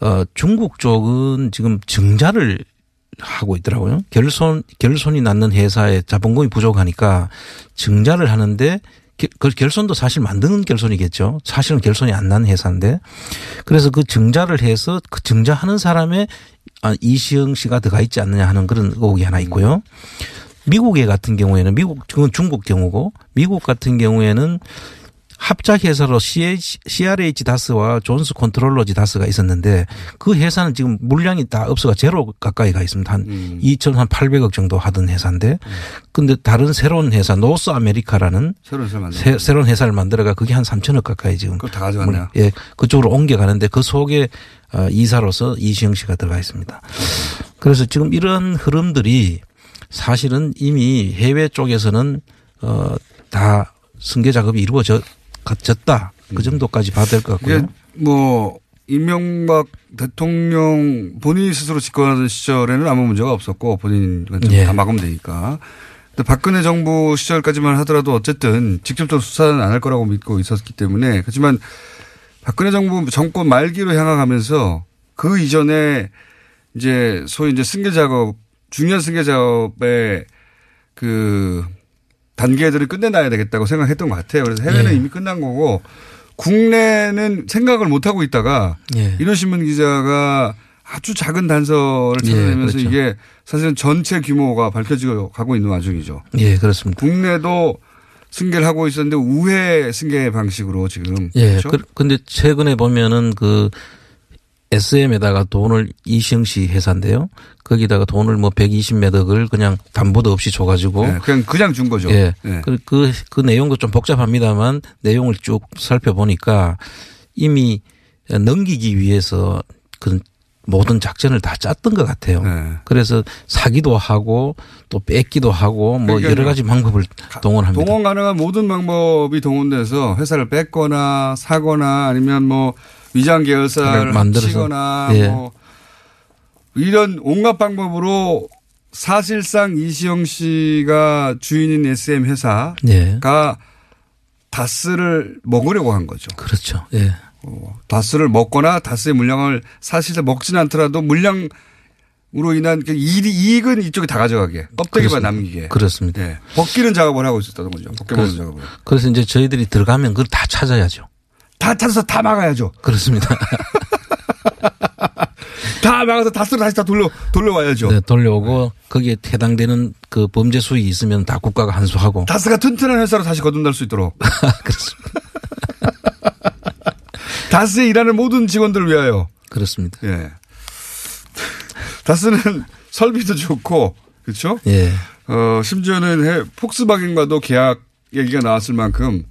어 중국 쪽은 지금 증자를 하고 있더라고요. 결손 결손이 나는 회사에 자본금이 부족하니까 증자를 하는데 게- 그 결손도 사실 만드는 결손이겠죠. 사실은 결손이 안 난 회사인데 그래서 그 증자를 해서 그 증자하는 사람의 아, 이시형 씨가 들어가 있지 않느냐 하는 그런 의혹이 하나 있고요. 미국의 같은 경우에는 미국 그건 중국 경우고 미국 같은 경우에는 합작 회사로 CRH 다스와 존슨 컨트롤러지 다스가 있었는데 그 회사는 지금 물량이 다 없어가 제로 가까이 가 있습니다. 한 음. 2,800억 정도 하던 회사인데 근데 다른 새로운 회사 노스 아메리카라는 새로운 회사 만든 새, 새로운 회사를 만들어가 그게 한 3천억 가까이 지금 그걸 다 가져갔네요. 예, 그쪽으로 옮겨가는데 그 속에 어, 이사로서 이시영 씨가 들어가 있습니다. 그래서 지금 이런 흐름들이 사실은 이미 해외 쪽에서는 어, 다 승계 작업이 이루어졌다. 그 정도까지 봐도 될것 이게 같고요. 뭐 이명박 대통령 본인이 스스로 집권하던 시절에는 아무 문제가 없었고 본인 예. 다 마감되니까. 근데 박근혜 정부 시절까지만 하더라도 어쨌든 직접적으로 수사는 안 할 거라고 믿고 있었기 때문에 그렇지만 박근혜 정부 정권 말기로 향해가면서 그 이전에 이제 소위 이제 승계 작업 중요한 승계 작업의 그 단계들을 끝내놔야 되겠다고 생각했던 것 같아요. 그래서 해외는 예. 이미 끝난 거고 국내는 생각을 못 하고 있다가 예. 이런 신문 기자가 아주 작은 단서를 예, 찾아내면서 그렇죠. 이게 사실은 전체 규모가 밝혀지고 가고 있는 와중이죠. 예, 그렇습니다. 국내도 승계를 하고 있었는데 우회 승계 방식으로 지금 예. 그렇죠? 그, 근데 최근에 보면은 그 SM에다가 돈을 이시영 씨 회사인데요. 거기다가 돈을 뭐 120몇 억을 그냥 담보도 없이 줘가지고 네, 그냥 그냥 준 거죠. 예. 네. 그, 그, 그 내용도 좀 복잡합니다만 내용을 쭉 살펴보니까 이미 넘기기 위해서 그 모든 작전을 다 짰던 것 같아요. 네. 그래서 사기도 하고 또 뺏기도 하고 뭐 그러니까요. 여러 가지 방법을 동원합니다. 동원 가능한 모든 방법이 동원돼서 회사를 뺏거나 사거나 아니면 뭐 위장 계열사를. 합치거나 예. 뭐 이런 온갖 방법으로 사실상 이시영 씨가 주인인 SM 회사가 네. 다스를 먹으려고 한 거죠. 그렇죠. 예. 어, 다스를 먹거나 다스의 물량을 사실상 먹지는 않더라도 물량 으로 인한 그 이익- 이익은 이쪽이 다 가져가게 껍데기만 그렇습니다. 남기게. 그렇습니다. 예. 벗기는 작업을 하고 있었다는 거죠. 벗겨먹는 작업을. 그래서 이제 저희들이 들어가면 그걸 다 찾아야죠. 다 찾아서 다 막아야죠. 그렇습니다. 다 막아서 다스를 다시 다 돌려, 돌려와야죠. 네, 돌려오고 거기에 해당되는 그 범죄 수익이 있으면 다 국가가 한수하고. 다스가 튼튼한 회사로 다시 거듭날 수 있도록. 그렇습니다. 다스에 일하는 모든 직원들을 위하여. 그렇습니다. 예. 다스는 설비도 좋고 그렇죠? 예. 어, 심지어는 해, 폭스바겐과도 계약 얘기가 나왔을 만큼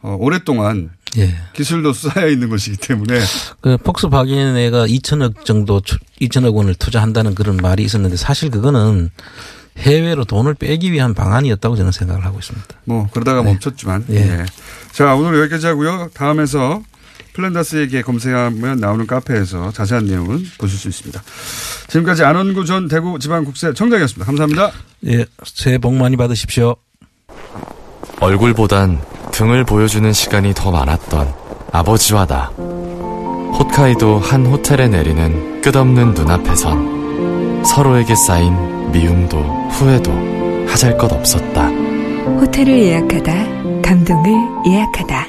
어, 오랫동안 예. 기술도 쌓여 있는 것이기 때문에 그 폭스바겐에가 2천억 정도 2천억 원을 투자한다는 그런 말이 있었는데 사실 그거는 해외로 돈을 빼기 위한 방안이었다고 저는 생각을 하고 있습니다. 뭐 그러다가 멈췄지만 예. 예. 자 오늘 여기까지 하고요. 다음에서 플랜다스에게 검색하면 나오는 카페에서 자세한 내용은 보실 수 있습니다. 지금까지 안원구 전 대구지방국세 청장이었습니다. 감사합니다. 예, 새해 복 많이 받으십시오. 얼굴보단 등을 보여주는 시간이 더 많았던 아버지와 나. 홋카이도 한 호텔에 내리는 끝없는 눈앞에선 서로에게 쌓인 미움도 후회도 하잘 것 없었다. 호텔을 예약하다, 감동을 예약하다.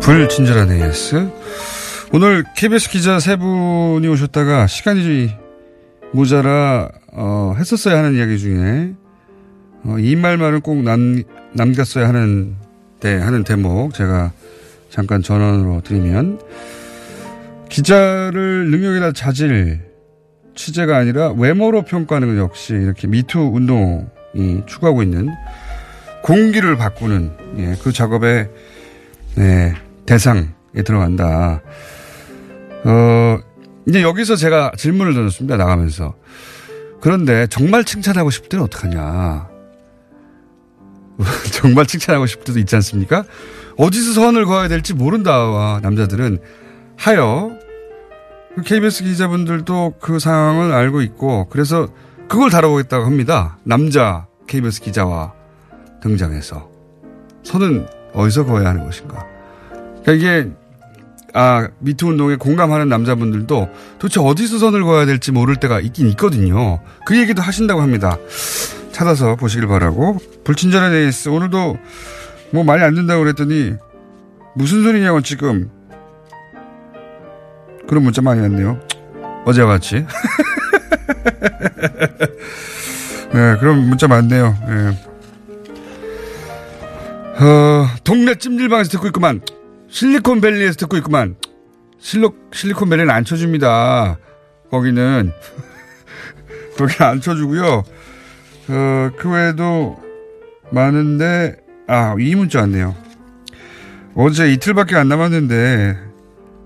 불친절한 AS. 오늘 KBS 기자 세 분이 오셨다가 시간이 모자라 어, 했었어야 하는 이야기 중에 어, 이 말만은 꼭 남, 남겼어야 하는 대 하는 대목 제가 잠깐 전원으로 드리면 기자를 능력이나 자질 취재가 아니라 외모로 평가하는 것 역시 이렇게 미투 운동이 추구하고 있는 공기를 바꾸는 예, 그 작업에 네, 대상에 들어간다. 어, 이제 여기서 제가 질문을 던졌습니다. 나가면서. 그런데 정말 칭찬하고 싶을 때는 어떡하냐. 정말 칭찬하고 싶을 때도 있지 않습니까? 어디서 선을 그어야 될지 모른다 와 남자들은 하여 KBS 기자분들도 그 상황을 알고 있고 그래서 그걸 다뤄보겠다고 합니다. 남자 KBS 기자와 등장해서 선은 어디서 그어야 하는 것인가. 그러니까 이게 아 미투 운동에 공감하는 남자분들도 도대체 어디서 선을 그어야 될지 모를 때가 있긴 있거든요. 그 얘기도 하신다고 합니다. 찾아서 보시길 바라고 불친절한 에이스 오늘도 뭐 말이 안 된다고 그랬더니 무슨 소리냐고 지금 그런 문자 많이 왔네요. 어제와 같이. 네, 그런 문자 많네요. 네. 어, 동네 찜질방에서 듣고 있구만. 실리콘밸리에서 듣고 있구만. 실로, 실리콘밸리는 안 쳐줍니다. 거기는. 거기 안 쳐주고요. 어, 그 외에도 많은데, 아, 이 문자 왔네요. 어제 이틀밖에 안 남았는데,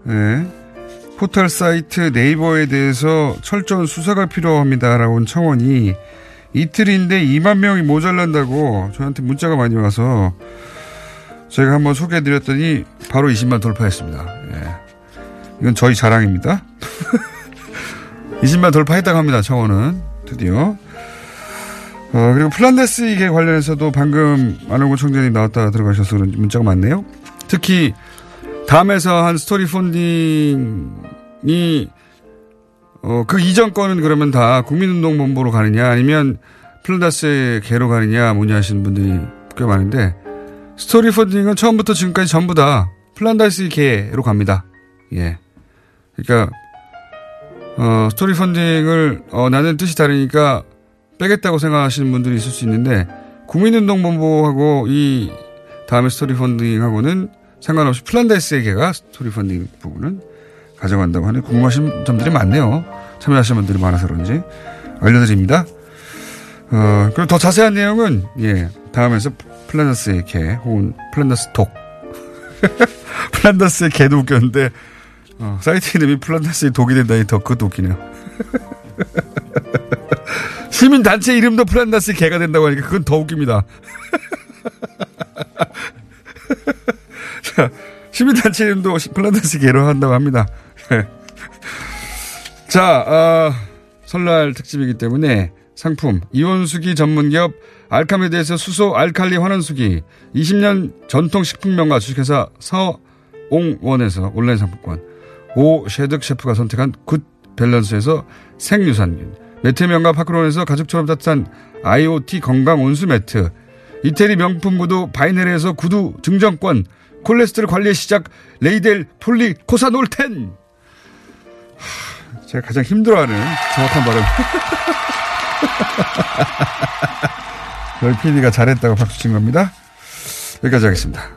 네. 포털 사이트 네이버에 대해서 철저한 수사가 필요합니다라고 한 청원이 이틀인데 2만 명이 모자란다고 저한테 문자가 많이 와서 제가 한번 소개해드렸더니 바로 20만 돌파했습니다. 예. 이건 저희 자랑입니다. 20만 돌파했다고 합니다. 청원은 드디어. 어, 그리고 플란다스의 계 관련해서도 방금 안원구 청장님 나왔다 들어가셔서 문자가 많네요. 특히 다음에서 한 스토리 펀딩 이 어, 그 이전 거는 그러면 다 국민운동본부로 가느냐 아니면 플란다스의 계로 가느냐 뭐냐 하시는 분들이 꽤 많은데 스토리 펀딩은 처음부터 지금까지 전부 다 플란다스의 계로 갑니다. 예. 그러니까 어, 스토리 펀딩을 어, 나는 뜻이 다르니까 빼겠다고 생각하시는 분들이 있을 수 있는데 국민운동본부하고 이 다음에 스토리 펀딩하고는 상관없이 플란다스의 계가 스토리 펀딩 부분은 가져간다고 하는 궁금하신 점들이 많네요. 참여하시는 분들이 많아서 그런지 알려드립니다. 어, 그리고 더 자세한 내용은, 예, 다음에서 플란더스의 개, 혹은 플란더스 dog. 플란더스의 개도 웃겼는데, 어, 사이트 이름이 플란더스의 dog이 된다니 더 그것도 웃기네요. 시민 단체 이름도 플란더스 개가 된다고 하니까 그건 더 웃깁니다. 자, 시민 단체 이름도 플란더스 개로 한다고 합니다. 자, 어, 설날 특집이기 때문에 상품 이온수기 전문기업 알카메드에서 수소 알칼리 환원수기 20년 전통 식품명가 주식회사 서옹원에서 온라인 상품권 오세득 셰프가 선택한 굿 밸런스에서 생유산균 매트명가 파크론에서 가족처럼 따뜻한 IoT 건강 온수 매트 이태리 명품 구두 바이넬에서 구두 증정권 콜레스테롤 관리의 시작 레이델 폴리 코사놀텐! 하, 제가 가장 힘들어하는 정확한 발음. 저희 PD가 잘했다고 박수 친 겁니다. 여기까지 하겠습니다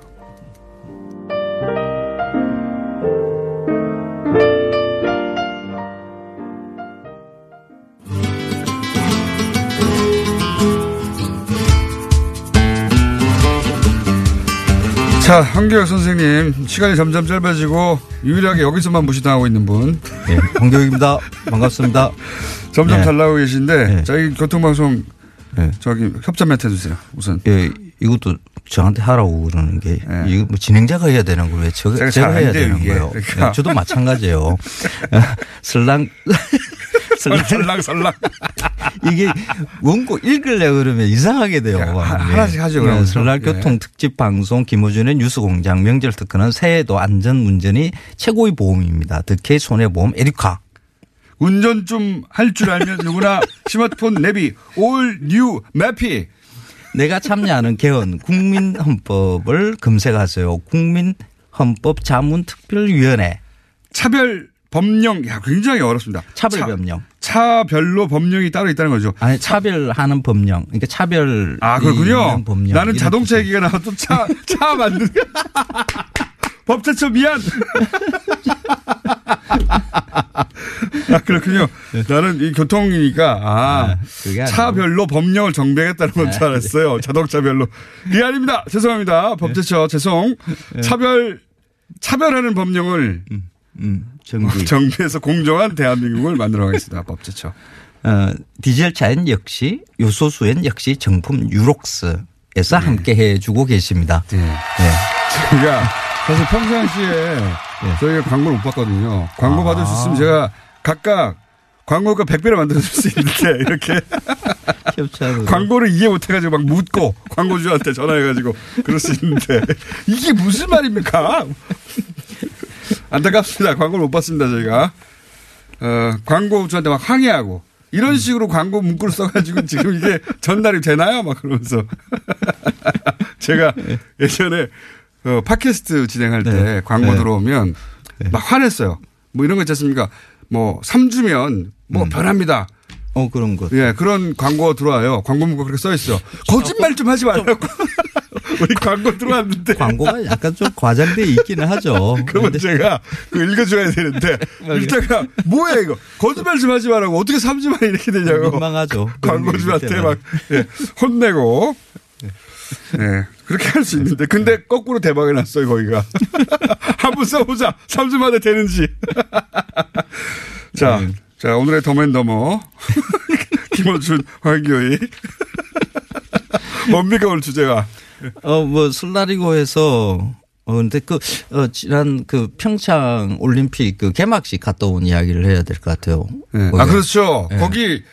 자, 황교혁 선생님, 시간이 점점 짧아지고 유일하게 여기서만 무시당하고 있는 분. 네, 황교혁입니다. 반갑습니다. 점점 네. 잘 나오고 계신데, 네. 저희 교통방송, 저기 협찬 멘트 해주세요, 우선. 예, 이것도 저한테 하라고 그러는 게, 이거 뭐 진행자가 해야 되는 걸왜 저, 제가 제가, 해야 돼요, 되는 이게. 거예요. 그러니까. 네, 저도 마찬가지예요. 설랑, 설랑, 설랑. 이게 원고 읽으려고 그러면 이상하게 돼요. 하- 네. 하나씩 하죠, 네, 그럼. 설날 예. 교통 특집 방송 김호준의 뉴스공장 명절 특허는 새해도 안전 운전이 최고의 보험입니다. 득해 손해보험 에리카. 운전 좀 할 줄 알면 누구나 스마트폰 내비 올 뉴 매피 내가 참여하는 개헌 국민헌법을 검색하세요. 국민헌법 자문특별위원회. 차별 법령 야 굉장히 어렵습니다. 차별 차- 법령. 차별로 법령이 따로 있다는 거죠. 아니 차별하는 법령. 그러니까 차별. 아 그렇군요. 법령. 나는 자동차 얘기가 나와도 차 차 만든 법제처 미안. 아 그렇군요. 나는 이 교통이니까 아, 아니고. 차별로 법령을 정비하겠다는 건 줄 알았어요. 자동차별로. 이게 아닙니다. 죄송합니다. 법제처 죄송. 차별 차별하는 법령을 음, 정비. 정비해서 공정한 대한민국을 만들어 가겠습니다. 법제처. 어, 디젤 차엔 역시 요소수엔 역시 정품 유록스에서 함께 해주고 계십니다. 네. 제가 사실 평상시에 저희가 광고를 못 받거든요. 광고 받을 수 있으면 제가 각각 광고가 100배를 만들어줄 수 있는데 이렇게. 광고를 이해 못해가지고 막 묻고 광고주한테 전화해가지고 그럴 수 있는데 이게 무슨 말입니까? 안타깝습니다. 광고를 못 받습니다. 저희가 어, 광고주한테 막 항의하고 이런 식으로 광고 문구를 써가지고 지금 이게 전달이 되나요? 막 그러면서 제가 예전에 어, 팟캐스트 진행할 때 네. 광고 네. 들어오면 막 화냈어요. 뭐 이런 거 있지 않습니까? 뭐 3주면 뭐 변합니다. 어 그런 거. 예, 그런 광고 들어와요. 광고 문구 그렇게 써 있어. 거짓말 좀 하지 말라고. 우리 광고 들어왔는데. 광고가 약간 좀 과장돼 있기는 하죠. 그러면 제가 그 읽어줘야 되는데 읽다가 뭐야 이거? 거짓말 좀 하지 말라고 어떻게 3주만에 이렇게 되냐고. 민망하죠. 그런 게 광고주한테 막 예, 혼내고. 네, 그렇게 할 수 있는데. 근데 거꾸로 대박이 났어요 거기가. 한번 써보자. 3주 만에 되는지. 자, 자 오늘의 더맨더머 김호준 황교희 뭡니까 오늘 주제가 어, 뭐, 해서, 어, 근데 그, 어, 지난 그 평창 올림픽 그 개막식 갔다 온 이야기를 해야 될 것 같아요. 네. 아, 그렇죠. 네. 거기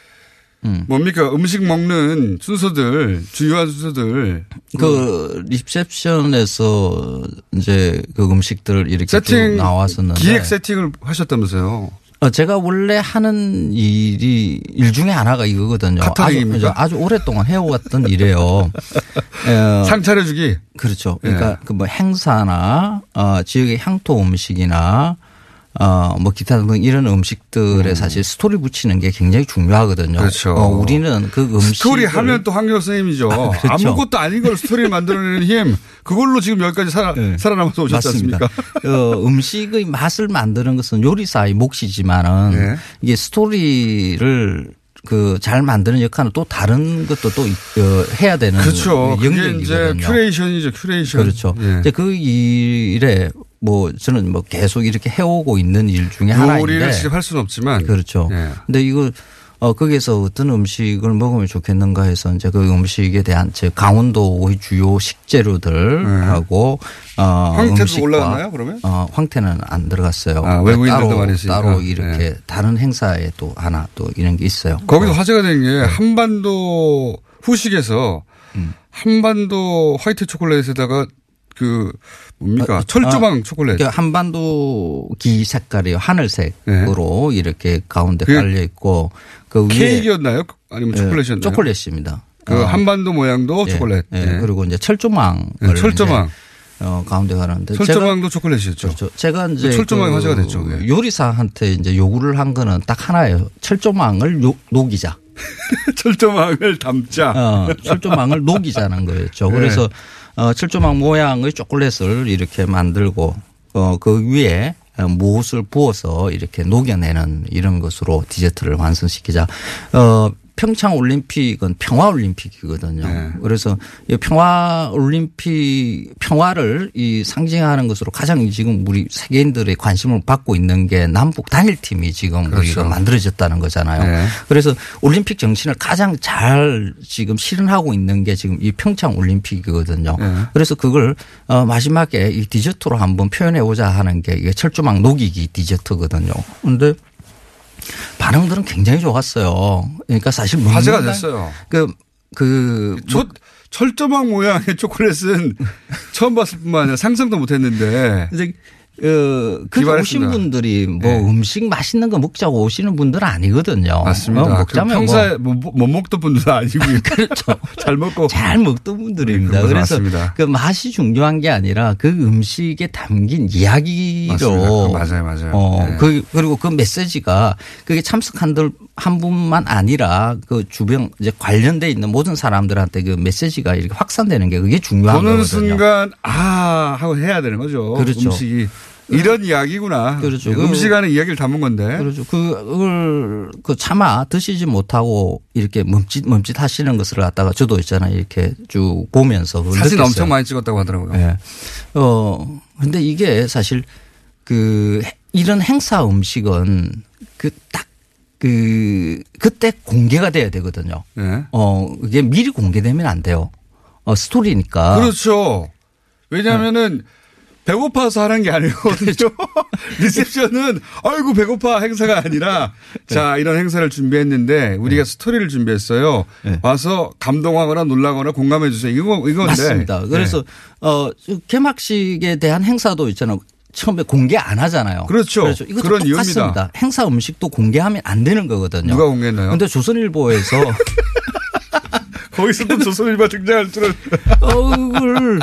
뭡니까 음식 먹는 순서들 중요한 순서들 그 리셉션에서 이제 그 음식들 이렇게 쭉 세팅 나왔었는데 기획 세팅을 하셨다면서요. 어, 제가 원래 하는 일이 일 중에 하나가 이거거든요. 아주? 아주 오랫동안 해오갔던 일이에요. 어, 상 차려주기. 그렇죠. 예. 그러니까 그뭐 행사나 어, 지역의 향토 음식이나 어, 뭐 기타 등 이런 음식들에 사실 스토리 붙이는 게 굉장히 중요하거든요. 그렇죠. 어, 우리는 그 음식 스토리 하면 또 황교익 선생님이죠. 아, 그렇죠. 아무것도 아닌 걸 스토리 만들어내는 힘. 그걸로 지금 여기까지 살아, 살아남아서 오셨지. 않습니까? 어, 음식의 맛을 만드는 것은 요리사의 몫이지만은 네. 이게 스토리를 그 잘 만드는 역할은 또 다른 것도 또 어, 해야 되는 그렇죠. 영역이거든요. 이제 큐레이션이죠. 큐레이션. 그렇죠. 예. 이제 그 일에 뭐 저는 뭐 계속 이렇게 해오고 있는 일 중에 요리를 하나인데 직접 할 수는 없지만 그렇죠. 예. 근데 이거 어 거기에서 어떤 음식을 먹으면 좋겠는가 해서 이제 그 음식에 대한 제 강원도의 주요 식재료들하고 어 네. 황태도 음식과 올라갔나요, 그러면? 어 황태는 안 들어갔어요. 아, 외국인들도 따로, 많이 있으니까. 따로 이렇게 네. 다른 행사에 또 하나 또 이런 게 있어요. 거기서 화제가 된 게 한반도 후식에서 음. 한반도 화이트 초콜릿에다가 그 뭡니까 철조망 초콜릿. 그러니까 한반도 기 색깔이요. 하늘색으로 이렇게 가운데 깔려 있고 그 케이크였나요? 아니면 예, 초콜릿이었나요? 초콜릿입니다. 그 어. 한반도 모양도 예, 초콜릿. 예. 예. 그리고 이제 철조망을 예, 철조망. 이제 어, 가운데 가는데 철조망도 초콜릿이었죠. 그렇죠. 제가 이제 철조망이 그 화제가 됐죠. 그게. 요리사한테 이제 요구를 한 거는 딱 하나예요. 철조망을 요- 녹이자. 철조망을 담자. 어, 철조망을 녹이자는 거였죠. 네. 그래서 어, 철조망 모양의 초콜릿을 이렇게 만들고 어, 그 위에 무엇을 부어서 이렇게 녹여내는 이런 것으로 디저트를 완성시키자. 어, 평창 올림픽은 평화 올림픽이거든요. 네. 그래서 이 평화 올림픽 평화를 이 상징하는 것으로 가장 지금 우리 세계인들의 관심을 받고 있는 게 남북 단일팀이 지금 그렇죠. 우리가 만들어졌다는 거잖아요. 네. 그래서 올림픽 정신을 가장 잘 지금 실현하고 있는 게 지금 이 평창 올림픽이거든요. 네. 그래서 그걸 어 마지막에 이 디저트로 한번 표현해 보자 하는 게 이게 철조망 녹이기 디저트거든요. 근데 반응들은 굉장히 좋았어요. 그러니까 사실 화제가 날 됐어요. 그, 그, 저 철조망 모양의 초콜릿은 처음 봤을 뿐만 아니라 상상도 못 했는데. 이제 어, 그 오신. 분들이 뭐 네. 음식 맛있는 거 먹자고 오시는 분들 은 아니거든요. 맞습니다. 어, 그 먹자면 평소에 뭐 못, 못 먹던 분들은 아니고요. 그렇죠. 잘 먹고. 잘 먹던 분들입니다. 네, 그래서 맞습니다. 그 맛이 중요한 게 아니라 그 음식에 담긴 이야기로 맞습니다. 맞아요, 맞아요. 어, 네. 그, 그리고 그 메시지가 그게 참석한들 한 분만 아니라 그 주변 이제 관련돼 있는 모든 사람들한테 그 메시지가 이렇게 확산되는 게 그게 중요한 보는 거거든요. 순간 아 하고 해야 되는 거죠. 그렇죠. 음식이 이런 이야기구나. 그렇죠. 네, 그- 음식 안에 이야기를 담은 건데. 그렇죠. 그걸 그 차마 드시지 못하고 이렇게 멈칫 멈칫 하시는 것을 갖다가 저도 있잖아요. 이렇게 쭉 보면서 사진 느꼈어요. 엄청 많이 찍었다고 하더라고요. 예. 어, 근데 이게 사실 그 이런 행사 음식은 그 딱 그 그때 공개가 돼야 되거든요. 네. 어, 이게 미리 공개되면 안 돼요. 어, 스토리니까. 그렇죠. 왜냐하면은 배고파서 하는 게 아니거든요. 리셉션은 아이고 배고파 행사가 아니라 자 이런 행사를 준비했는데 우리가 스토리를 준비했어요. 와서 감동하거나 놀라거나 공감해 주세요. 이거 이건데. 맞습니다. 네. 그래서 어 개막식에 대한 행사도 있잖아요. 처음에 공개 안 하잖아요. 그렇죠. 이것도 그런 똑같습니다. 이유입니다. 행사 음식도 공개하면 안 되는 거거든요. 누가 공개했나요? 근데 조선일보에서 거기서 또 조선일보 등장할 줄은 어, 그걸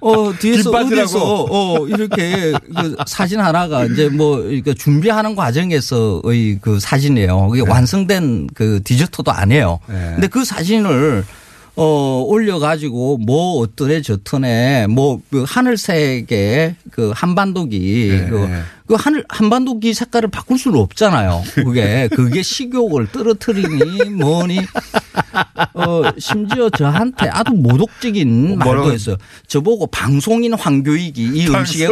어 뒤에서. 어디서 어 이렇게 그 사진 하나가 이제 뭐 이렇게 준비하는 과정에서의 그 사진이에요. 그게 완성된 그 디저트도 아니에요. 네. 근데 그 사진을 어 올려가지고 뭐 어떠네 저떠네 뭐그 하늘색의 그 한반도기 네. 그, 그 하늘 한반도기 색깔을 바꿀 수는 없잖아요. 그게 그게 식욕을 떨어뜨리니 뭐니 어 심지어 저한테 아주 모독적인 뭐라고 말도 했어요. 저보고 방송인 황교익이 이 음식에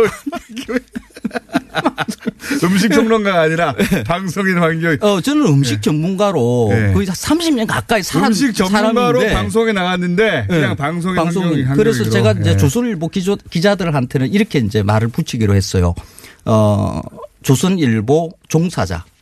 음식 평론가가 아니라 방송인 환경. 어 저는 음식 전문가로 네. 거의 30년 가까이 살았 음식 전문가로 사람인데 방송에 나갔는데 그냥 네. 방송인 방송인. 환경이 그래서 제가 이제 예. 조선일보 기조, 기자들한테는 이렇게 이제 말을 붙이기로 했어요. 어, 조선일보 종사자.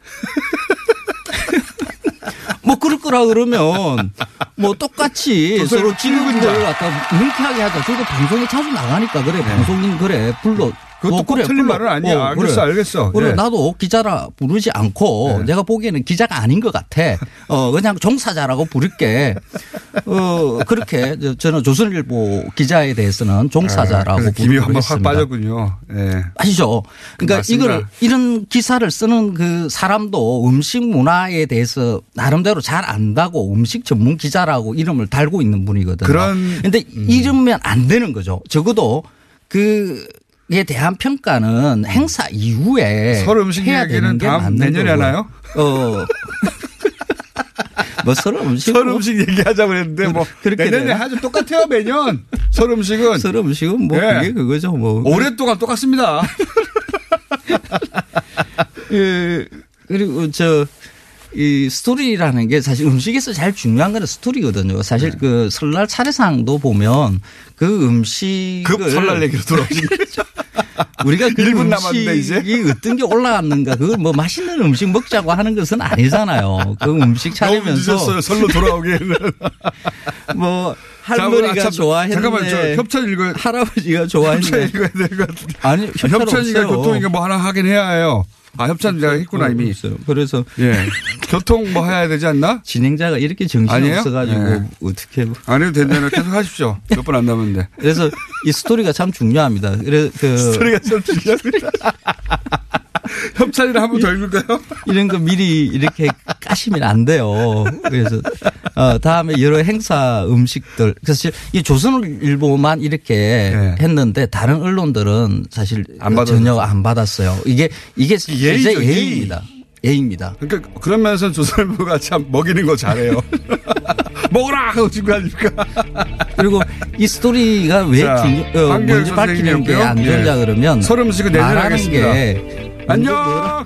뭐 그럴 거라 그러면 뭐 똑같이 서로. 친구들 갖다 명쾌하게 하자. 저도 방송에 자주 나가니까 그래. 방송인 그래. 불러. 네. 그것도 어, 꼭 그래, 틀린 불러. 말은 아니야. 어, 알겠어, 알겠어. 그래 예. 나도 기자라 부르지 않고 네. 내가 보기에는 기자가 아닌 것 같아. 어 그냥 종사자라고 부를게. 어 그렇게 저- 저는 조선일보 기자에 대해서는 종사자라고 아, 부르고 한번 확 있습니다. 빠졌군요. 예. 아시죠? 그러니까 맞습니다. 이걸 이런 기사를 쓰는 그 사람도 음식 문화에 대해서 나름대로 잘 안다고 음식 전문 기자라고 이름을 달고 있는 분이거든요. 그런- 음. 근데 이러면 안 되는 거죠. 적어도 그 에 대한 평가는 행사 이후에 서울 음식 해야 되는 게 다음 내년에 거고요. 하나요? 어. 뭐설 음식 설 음식 얘기하자고 했는데 뭐 그렇게 내년에 되나? 하죠 똑같아요 매년 설 음식은 설 음식은 뭐 예. 그게 그거죠 뭐 오랫동안 똑같습니다. 예, 그리고 저, 이 스토리라는 게 사실 음식에서 제일 중요한 거는 스토리거든요. 사실 네. 그 설날 차례상도 보면 그 음식을. 급 설날 얘기로 돌아오신 거죠. 우리가 그 1분 음식이 남았는데 이제. 어떤 게 올라왔는가 그걸 뭐 맛있는 음식 먹자고 하는 것은 아니잖아요. 그 음식 너무 차리면서. 늦었어요. 설로 돌아오기에는. 뭐 자, 할머니가 좋아했는데. 잠깐만, 저 협찬 읽어야 할아버지가 협찬 좋아했는데. 읽어야 될 것 같은데. 아니, 협찬 협찬이가. 교통이가 뭐 하나 하긴 해야 해요. 아, 협찬 내가 했구나, 이미. 없어요. 그래서. 예. 교통 뭐 해야 되지 않나? 진행자가 이렇게 정신이? 없어가지고 예. 어떻게 안 해도 된다면 계속 하십시오. 몇분안 남았는데. 그래서 이 스토리가 참 중요합니다. 그래 그 스토리가 참 중요합니다. 협찬이를 한번 더 읽을까요? 이런 거 미리 이렇게 까시면 안 돼요. 그래서 어 다음에 여러 행사 음식들 사실 이 조선일보만 이렇게 했는데 다른 언론들은 사실 안. 전혀 안 받았어요. 이게 이게 예의. 예의입니다. 예의입니다. 그러니까 그런 면에서 조선일보가 참 먹이는 거 잘해요. 먹어라! 하고 지금 가니까. 그리고 이 스토리가 왜 자, 중요, 어, 먼저 밝히는 게. 안 좋냐 예. 그러면 설 음식은 내년에 하겠습니다. 게 안녕!